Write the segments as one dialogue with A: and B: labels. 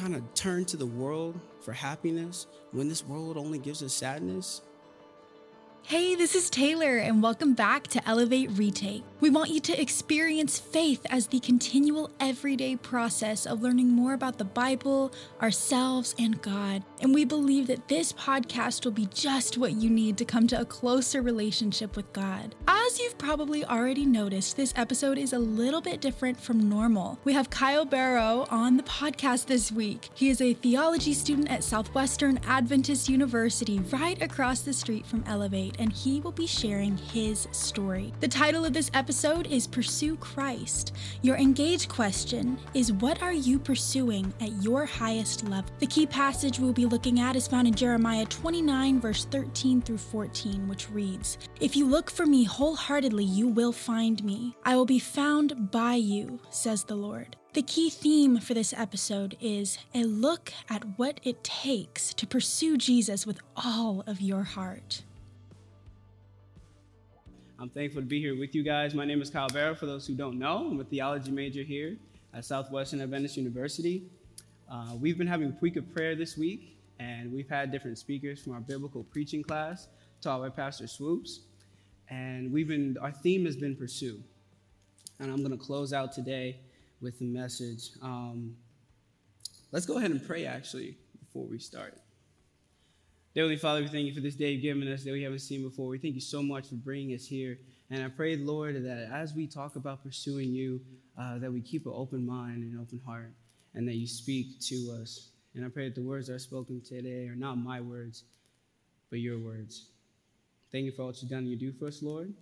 A: trying to turn to the world for happiness when this world only gives us sadness?
B: Hey, this is Taylor, and welcome back to Elevate Retake. We want you to experience faith as the continual everyday process of learning more about the Bible, ourselves, and God. And we believe that this podcast will be just what you need to come to a closer relationship with God. As you've probably already noticed, this episode is a little bit different from normal. We have Kyle Barrow on the podcast this week. He is a theology student at Southwestern Adventist University, right across the street from Elevate, and he will be sharing his story. The title of this episode is Pursue Christ. Your engaged question is What are you pursuing at your highest level? The key passage we'll be looking at is found in Jeremiah 29, verse 13 through 14, which reads If you look for me wholeheartedly, you will find me. I will be found by you, says the Lord. The key theme for this episode is a look at what it takes to pursue Jesus with all of your heart.
A: I'm thankful to be here with you guys. My name is Kyle Barrow. For those who don't know, I'm a theology major here at Southwestern Adventist University. Uh, we've been having a week of prayer this week, and we've had different speakers from our biblical preaching class, taught by Pastor Swoops. And we've been, our theme has been pursue. And I'm going to close out today with the message. Um, let's go ahead and pray, actually, before we start. Heavenly Father, we thank you for this day you've given us that we haven't seen before. We thank you so much for bringing us here. And I pray, Lord, that as we talk about pursuing you, uh, that we keep an open mind and open heart, and that you speak to us. And I pray that the words that are spoken today are not my words, but your words. Thank you for all that you've done and you do for us, Lord.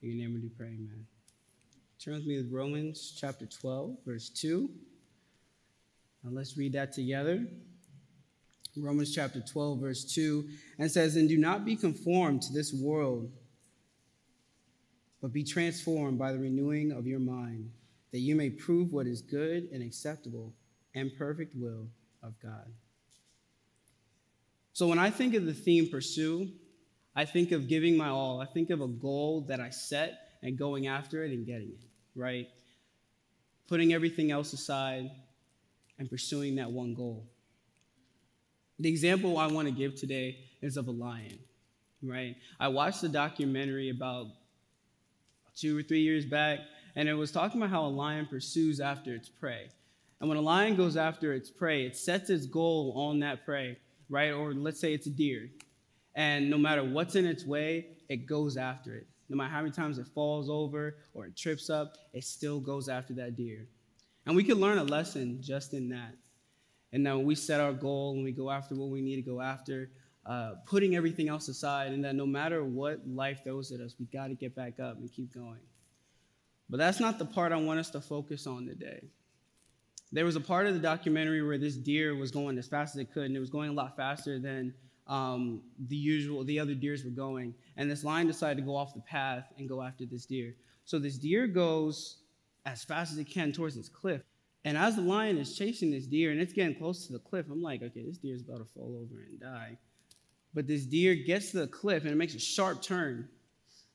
A: In your name we do pray, amen. Turn with me to Romans chapter 12, verse 2. Now let's read that together. Romans chapter 12, verse 2, and says, And do not be conformed to this world, but be transformed by the renewing of your mind, that you may prove what is good and acceptable and perfect will of God. So when I think of the theme pursue, I think of giving my all. I think of a goal that I set and going after it and getting it, right? Putting everything else aside and pursuing that one goal. The example I want to give today is of a lion, right? I watched a documentary about two or three years back, and it was talking about how a lion pursues after its prey. And when a lion goes after its prey, it sets its goal on that prey, right? Or let's say it's a deer. And no matter what's in its way, it goes after it. No matter how many times it falls over or it trips up, it still goes after that deer. And we can learn a lesson just in that. And now we set our goal and we go after what we need to go after, uh, putting everything else aside, and that no matter what life throws at us, we got to get back up and keep going. But that's not the part I want us to focus on today. There was a part of the documentary where this deer was going as fast as it could, and it was going a lot faster than um, the usual, the other deers were going. And this lion decided to go off the path and go after this deer. So this deer goes as fast as it can towards this cliff. And as the lion is chasing this deer and it's getting close to the cliff, I'm like, okay, this deer is about to fall over and die. But this deer gets to the cliff and it makes a sharp turn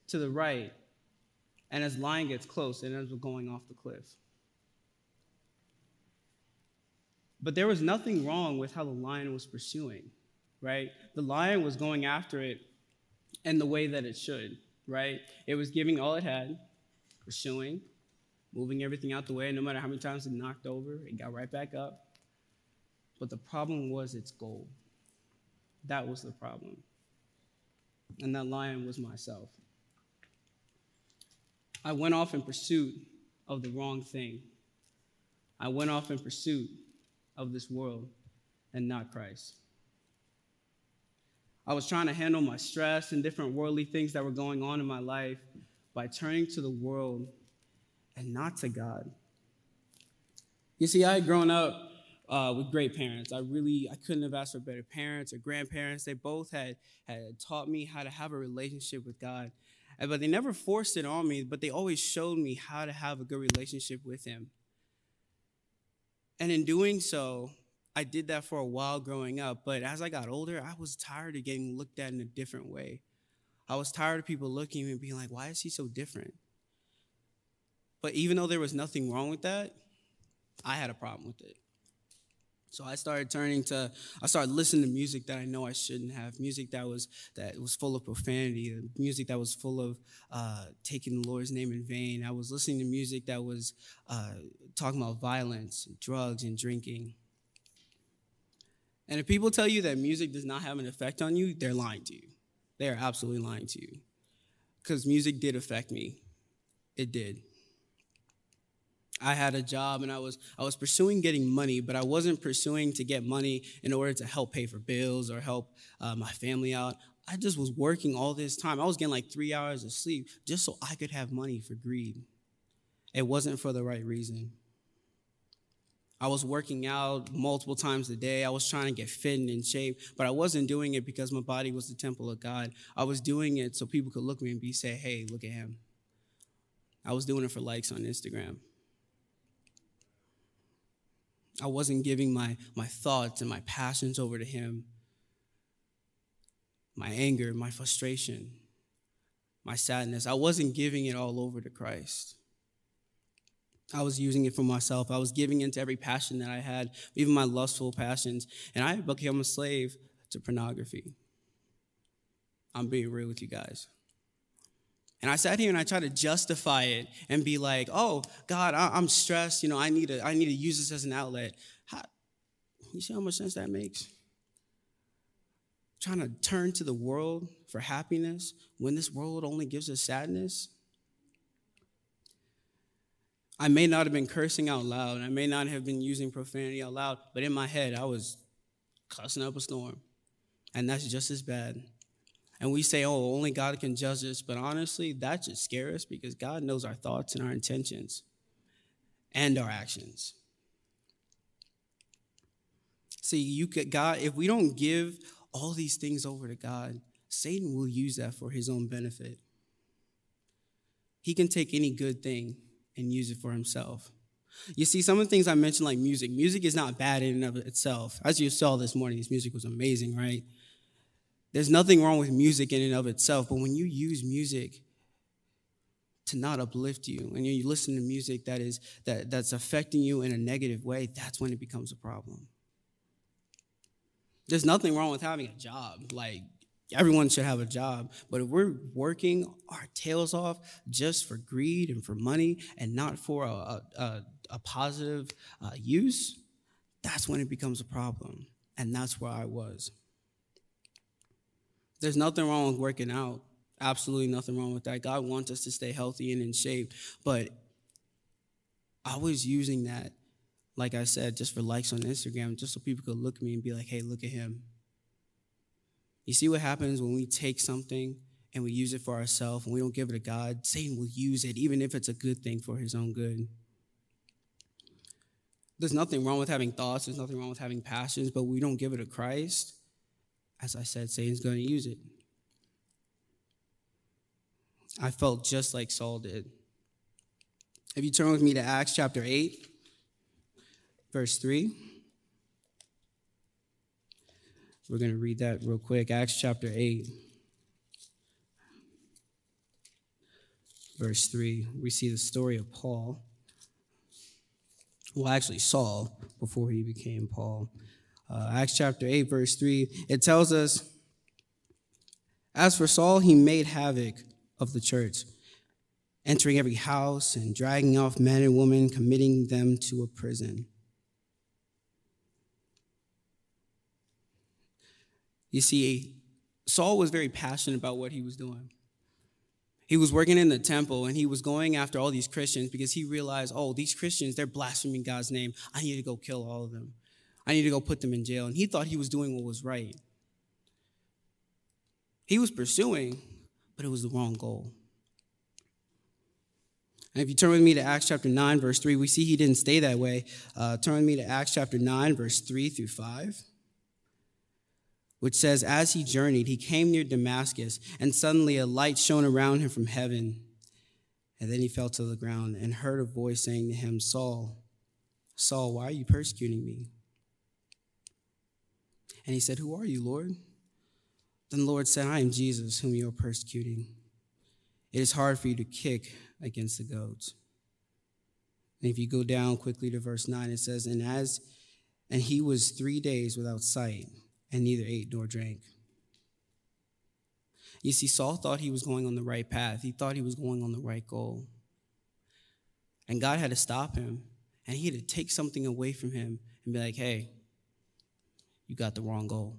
A: to the right. And as lion gets close, it ends up going off the cliff. But there was nothing wrong with how the lion was pursuing, right? The lion was going after it in the way that it should, right? It was giving all it had, pursuing, moving everything out the way. No matter how many times it knocked over, it got right back up. But the problem was its goal. That was the problem. And that lion was myself. I went off in pursuit of the wrong thing. I went off in pursuit of this world and not Christ. I was trying to handle my stress and different worldly things that were going on in my life by turning to the world and not to God. You see, I had grown up uh, with great parents. I really I couldn't have asked for better parents or grandparents. They both had had taught me how to have a relationship with God, but they never forced it on me. But they always showed me how to have a good relationship with Him. And in doing so, I did that for a while growing up. But as I got older, I was tired of getting looked at in a different way. I was tired of people looking at me and being like, "Why is he so different?" But even though there was nothing wrong with that, I had a problem with it. So I started turning to, I started listening to music that I know I shouldn't have, music that was that was full of profanity, music that was full of uh, taking the Lord's name in vain. I was listening to music that was uh, talking about violence, drugs, and drinking. And if people tell you that music does not have an effect on you, they're lying to you. They are absolutely lying to you. Because music did affect me. It did. I had a job and I was I was pursuing getting money, but I wasn't pursuing to get money in order to help pay for bills or help uh, my family out. I just was working all this time. I was getting like three hours of sleep just so I could have money for greed. It wasn't for the right reason. I was working out multiple times a day. I was trying to get fit and in shape, but I wasn't doing it because my body was the temple of God. I was doing it so people could look at me and be say, "Hey, look at him." I was doing it for likes on Instagram. I wasn't giving my, my thoughts and my passions over to Him. My anger, my frustration, my sadness. I wasn't giving it all over to Christ. I was using it for myself. I was giving into every passion that I had, even my lustful passions. And I became a slave to pornography. I'm being real with you guys. And I sat here and I tried to justify it and be like, "Oh God, I, am stressed. You know, I need to I need to use this as an outlet." How, you see how much sense that makes? Trying to turn to the world for happiness when this world only gives us sadness. I may not have been cursing out loud. I may not have been using profanity out loud, but in my head, I was cussing up a storm. And that's just as bad. And we say, oh, only God can judge us. But honestly, that just scares us because God knows our thoughts and our intentions and our actions. See, you could, God, if we don't give all these things over to God, Satan will use that for his own benefit. He can take any good thing and use it for himself. You see, some of the things I mentioned, like music, music is not bad in and of itself. As you saw this morning, this music was amazing, right? There's nothing wrong with music in and of itself, but when you use music to not uplift you and you listen to music that is that, that's affecting you in a negative way, that's when it becomes a problem. There's nothing wrong with having a job. Like everyone should have a job, but if we're working our tails off just for greed and for money and not for a, a, a positive uh, use, that's when it becomes a problem. And that's where I was. There's nothing wrong with working out. Absolutely nothing wrong with that. God wants us to stay healthy and in shape. But I was using that, like I said, just for likes on Instagram, just so people could look at me and be like, hey, look at him. You see what happens when we take something and we use it for ourselves and we don't give it to God? Satan will use it, even if it's a good thing for his own good. There's nothing wrong with having thoughts, there's nothing wrong with having passions, but we don't give it to Christ as I said, Satan's going to use it. I felt just like Saul did. If you turn with me to Acts chapter 8, verse 3. We're going to read that real quick. Acts chapter 8, verse 3. We see the story of Paul. Well, actually, Saul before he became Paul uh, Acts chapter 8, verse 3, it tells us, As for Saul, he made havoc of the church, entering every house and dragging off men and women, committing them to a prison. You see, Saul was very passionate about what he was doing. He was working in the temple and he was going after all these Christians because he realized, oh, these Christians, they're blaspheming God's name. I need to go kill all of them. I need to go put them in jail. And he thought he was doing what was right. He was pursuing, but it was the wrong goal. And if you turn with me to Acts chapter 9, verse 3, we see he didn't stay that way. Uh, turn with me to Acts chapter 9, verse 3 through 5, which says, As he journeyed, he came near Damascus, and suddenly a light shone around him from heaven. And then he fell to the ground and heard a voice saying to him, Saul, Saul, why are you persecuting me? And he said, Who are you, Lord? Then the Lord said, I am Jesus, whom you are persecuting. It is hard for you to kick against the goads. And if you go down quickly to verse 9, it says, And as And he was three days without sight and neither ate nor drank. You see, Saul thought he was going on the right path, he thought he was going on the right goal. And God had to stop him, and he had to take something away from him and be like, hey, you got the wrong goal.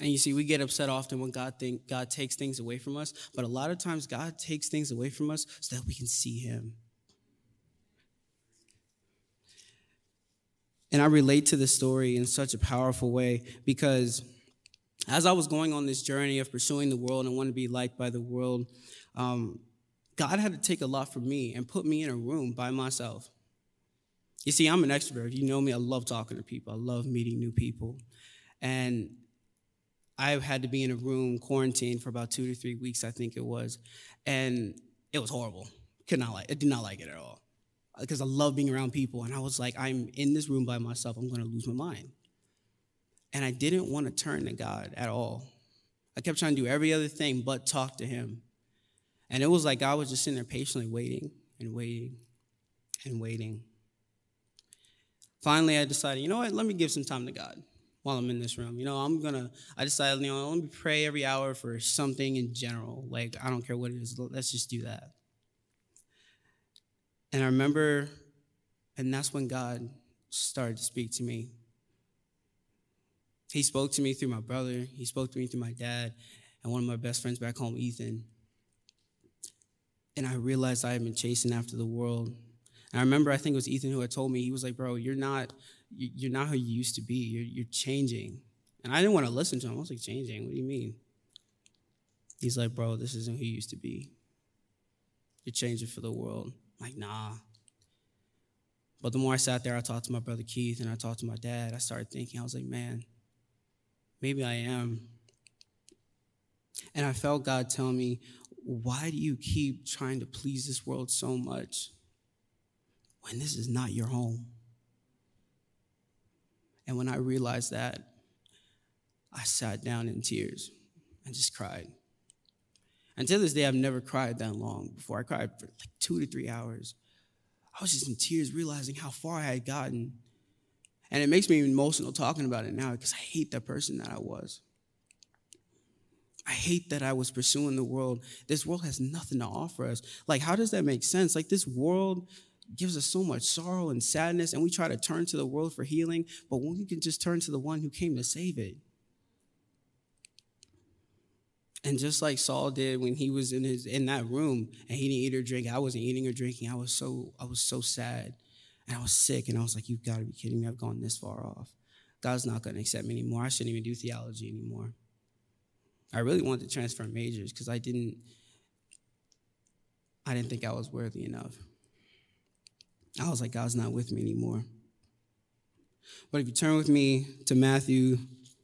A: And you see, we get upset often when God think God takes things away from us, but a lot of times God takes things away from us so that we can see Him. And I relate to this story in such a powerful way because as I was going on this journey of pursuing the world and wanting to be liked by the world, um, God had to take a lot from me and put me in a room by myself. You see, I'm an extrovert. You know me, I love talking to people, I love meeting new people. And I had to be in a room quarantined for about two to three weeks, I think it was. And it was horrible. Could not like I did not like it at all. Uh, because I love being around people. And I was like, I'm in this room by myself, I'm gonna lose my mind. And I didn't want to turn to God at all. I kept trying to do every other thing but talk to him. And it was like I was just sitting there patiently waiting and waiting and waiting. Finally, I decided, you know what, let me give some time to God while I'm in this room. You know, I'm gonna, I decided, you know, let me pray every hour for something in general. Like, I don't care what it is, let's just do that. And I remember, and that's when God started to speak to me. He spoke to me through my brother, he spoke to me through my dad, and one of my best friends back home, Ethan. And I realized I had been chasing after the world. And I remember, I think it was Ethan who had told me, he was like, bro, you're not you're not who you used to be. You're, you're changing. And I didn't want to listen to him. I was like, changing? What do you mean? He's like, bro, this isn't who you used to be. You're changing for the world. I'm like, nah. But the more I sat there, I talked to my brother Keith and I talked to my dad. I started thinking, I was like, man, maybe I am. And I felt God tell me, why do you keep trying to please this world so much when this is not your home? And when I realized that, I sat down in tears and just cried. And to this day, I've never cried that long before. I cried for like two to three hours. I was just in tears, realizing how far I had gotten. And it makes me emotional talking about it now because I hate that person that I was. I hate that I was pursuing the world. This world has nothing to offer us. Like, how does that make sense? Like, this world gives us so much sorrow and sadness, and we try to turn to the world for healing, but when we can just turn to the one who came to save it. And just like Saul did when he was in his in that room and he didn't eat or drink, I wasn't eating or drinking. I was so I was so sad. And I was sick, and I was like, You've got to be kidding me. I've gone this far off. God's not gonna accept me anymore. I shouldn't even do theology anymore. I really wanted to transfer majors because I didn't I didn't think I was worthy enough. I was like, God's not with me anymore. But if you turn with me to Matthew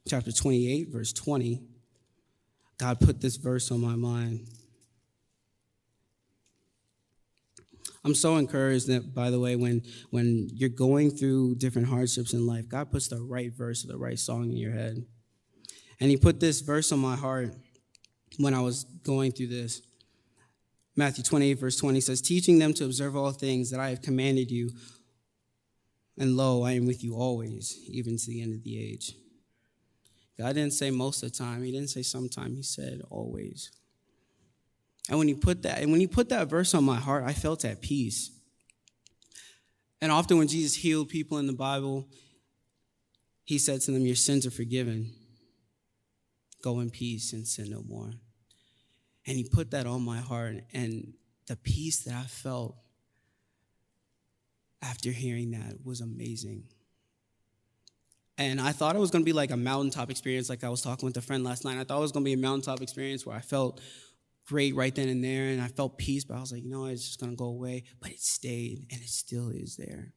A: chapter 28, verse 20, God put this verse on my mind. I'm so encouraged that, by the way, when, when you're going through different hardships in life, God puts the right verse or the right song in your head. And He put this verse on my heart when I was going through this. Matthew 28, verse 20 says, Teaching them to observe all things that I have commanded you. And lo, I am with you always, even to the end of the age. God didn't say most of the time, He didn't say sometime, He said always. And when He put that, and when He put that verse on my heart, I felt at peace. And often when Jesus healed people in the Bible, He said to them, Your sins are forgiven. Go in peace and sin no more. And he put that on my heart. And the peace that I felt after hearing that was amazing. And I thought it was to be like a mountaintop experience, like I was talking with a friend last night. I thought it was to be a mountaintop experience where I felt great right then and there and I felt peace, but I was like, you know, it's just to go away. But it stayed and it still is there.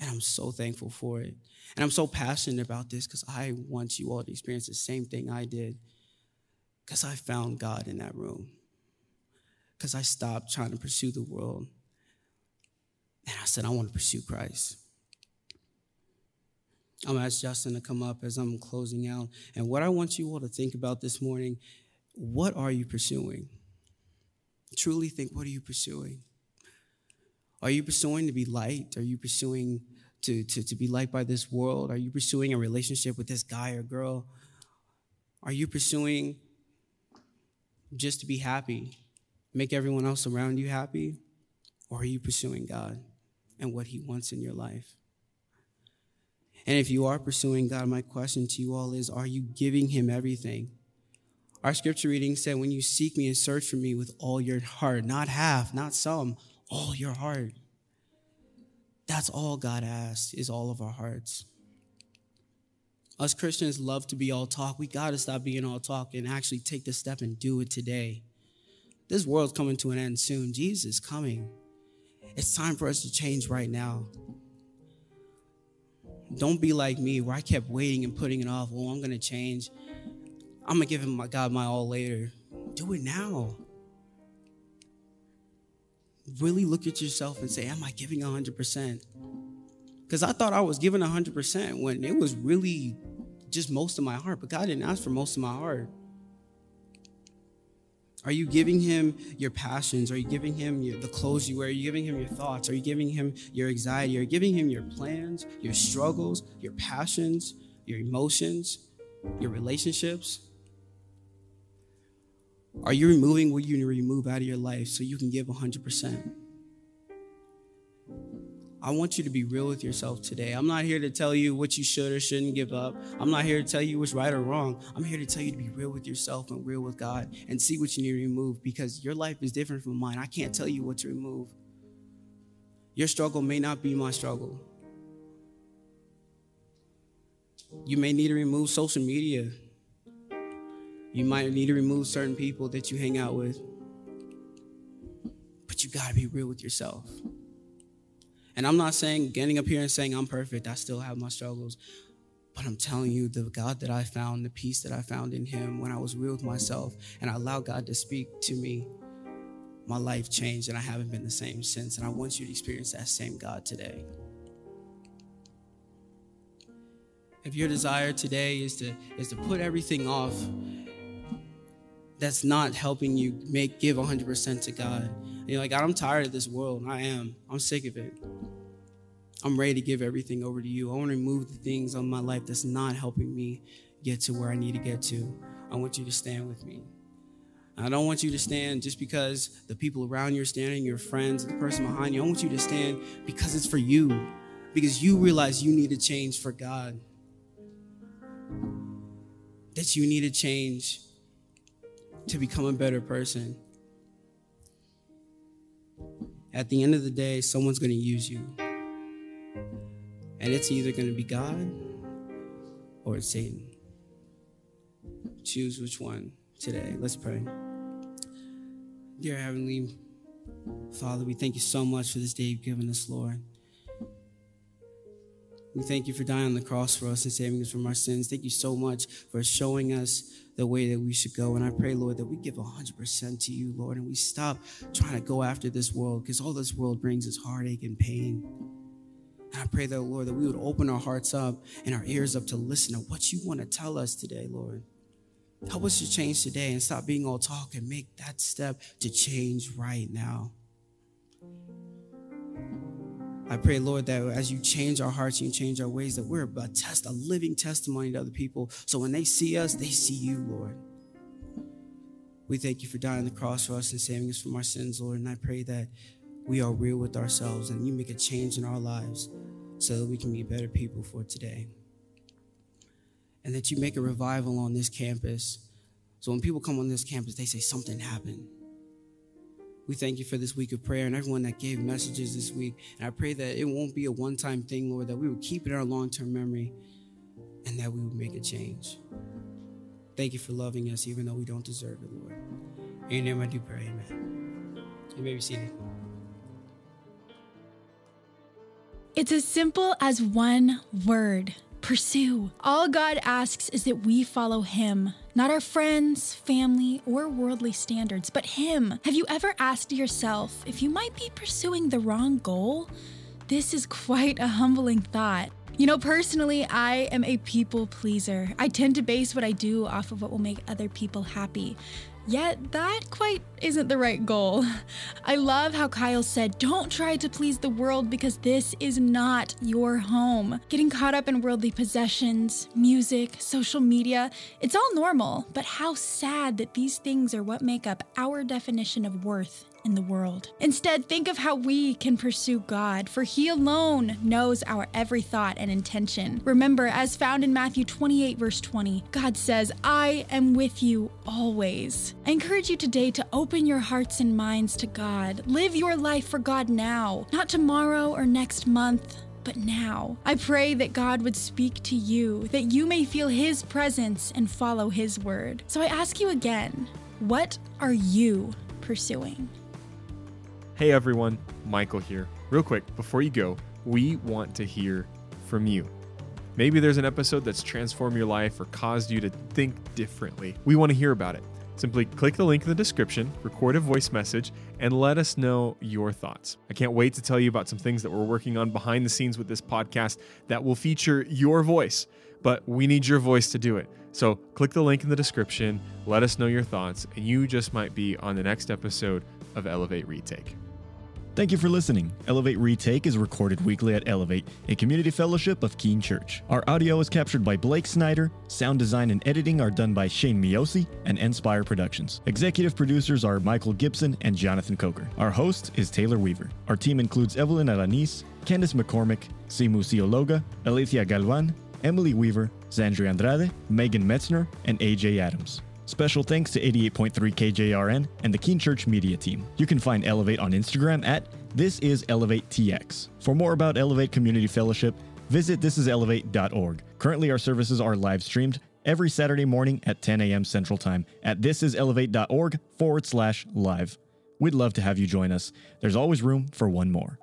A: And I'm so thankful for it. And I'm so passionate about this because I want you all to experience the same thing I did. Because I found God in that room. Because I stopped trying to pursue the world. And I said, I want to pursue Christ. I'm going to ask Justin to come up as I'm closing out. And what I want you all to think about this morning what are you pursuing? Truly think, what are you pursuing? Are you pursuing to be light? Are you pursuing to, to, to be liked by this world? Are you pursuing a relationship with this guy or girl? Are you pursuing just to be happy, make everyone else around you happy? Or are you pursuing God and what He wants in your life? And if you are pursuing God, my question to you all is Are you giving Him everything? Our scripture reading said, When you seek me and search for me with all your heart, not half, not some, all your heart. That's all God asks, is all of our hearts. Us Christians love to be all talk. We got to stop being all talk and actually take the step and do it today. This world's coming to an end soon. Jesus is coming. It's time for us to change right now. Don't be like me, where I kept waiting and putting it off. Well, I'm going to change. I'm going to give him my God my all later. Do it now. Really look at yourself and say, Am I giving 100%? Because I thought I was giving 100% when it was really just most of my heart, but God didn't ask for most of my heart. Are you giving him your passions? Are you giving him your, the clothes you wear? Are you giving him your thoughts? Are you giving him your anxiety? Are you giving him your plans, your struggles, your passions, your emotions, your relationships? Are you removing what you need to remove out of your life so you can give 100%? I want you to be real with yourself today. I'm not here to tell you what you should or shouldn't give up. I'm not here to tell you what's right or wrong. I'm here to tell you to be real with yourself and real with God and see what you need to remove because your life is different from mine. I can't tell you what to remove. Your struggle may not be my struggle. You may need to remove social media. You might need to remove certain people that you hang out with. But you got to be real with yourself. And I'm not saying getting up here and saying I'm perfect. I still have my struggles. But I'm telling you, the God that I found, the peace that I found in Him when I was real with myself and I allowed God to speak to me, my life changed and I haven't been the same since. And I want you to experience that same God today. If your desire today is to is to put everything off that's not helping you make give 100% to God. You're like, God, I'm tired of this world. I am. I'm sick of it. I'm ready to give everything over to you. I want to remove the things on my life that's not helping me get to where I need to get to. I want you to stand with me. I don't want you to stand just because the people around you are standing, your friends, the person behind you. I want you to stand because it's for you, because you realize you need to change for God. That you need to change to become a better person. At the end of the day, someone's going to use you. And it's either going to be God or it's Satan. Choose which one today. Let's pray. Dear Heavenly Father, we thank you so much for this day you've given us, Lord. We thank you for dying on the cross for us and saving us from our sins. Thank you so much for showing us the way that we should go. And I pray, Lord, that we give 100% to you, Lord, and we stop trying to go after this world because all this world brings is heartache and pain. And I pray that, Lord, that we would open our hearts up and our ears up to listen to what you want to tell us today, Lord. Help us to change today and stop being all talk and make that step to change right now. I pray, Lord, that as you change our hearts, you change our ways, that we're a test, a living testimony to other people. So when they see us, they see you, Lord. We thank you for dying on the cross for us and saving us from our sins, Lord. And I pray that we are real with ourselves and you make a change in our lives so that we can be better people for today. And that you make a revival on this campus. So when people come on this campus, they say something happened. We thank you for this week of prayer and everyone that gave messages this week. And I pray that it won't be a one time thing, Lord, that we would keep it in our long term memory and that we would make a change. Thank you for loving us even though we don't deserve it, Lord. In your name I do pray, amen. You may be seated.
B: It's as simple as one word pursue. All God asks is that we follow Him, not our friends, family, or worldly standards, but Him. Have you ever asked yourself if you might be pursuing the wrong goal? This is quite a humbling thought. You know, personally, I am a people pleaser. I tend to base what I do off of what will make other people happy. Yet, that quite isn't the right goal. I love how Kyle said, Don't try to please the world because this is not your home. Getting caught up in worldly possessions, music, social media, it's all normal, but how sad that these things are what make up our definition of worth in the world. Instead, think of how we can pursue God, for He alone knows our every thought and intention. Remember, as found in Matthew 28, verse 20, God says, I am with you always. I encourage you today to open your hearts and minds to God. Live your life for God now, not tomorrow or next month but now. I pray that God would speak to you, that you may feel His presence and follow His word. So I ask you again what are you pursuing?
C: Hey everyone, Michael here. Real quick, before you go, we want to hear from you. Maybe there's an episode that's transformed your life or caused you to think differently. We want to hear about it. Simply click the link in the description, record a voice message, and let us know your thoughts. I can't wait to tell you about some things that we're working on behind the scenes with this podcast that will feature your voice, but we need your voice to do it. So click the link in the description, let us know your thoughts, and you just might be on the next episode of Elevate Retake.
D: Thank you for listening. Elevate Retake is recorded weekly at Elevate, a community fellowship of Keene Church. Our audio is captured by Blake Snyder, sound design and editing are done by Shane Miosi and Inspire Productions. Executive producers are Michael Gibson and Jonathan Coker. Our host is Taylor Weaver. Our team includes Evelyn Alanis, Candice McCormick, Simu Siologa, Alicia Galvan, Emily Weaver, Zandri Andrade, Megan Metzner, and AJ Adams. Special thanks to 88.3 KJRN and the Keene Church Media Team. You can find Elevate on Instagram at This Is Elevate TX. For more about Elevate Community Fellowship, visit thisiselevate.org. Currently, our services are live streamed every Saturday morning at 10 a.m. Central Time at thisiselevate.org forward slash live. We'd love to have you join us. There's always room for one more.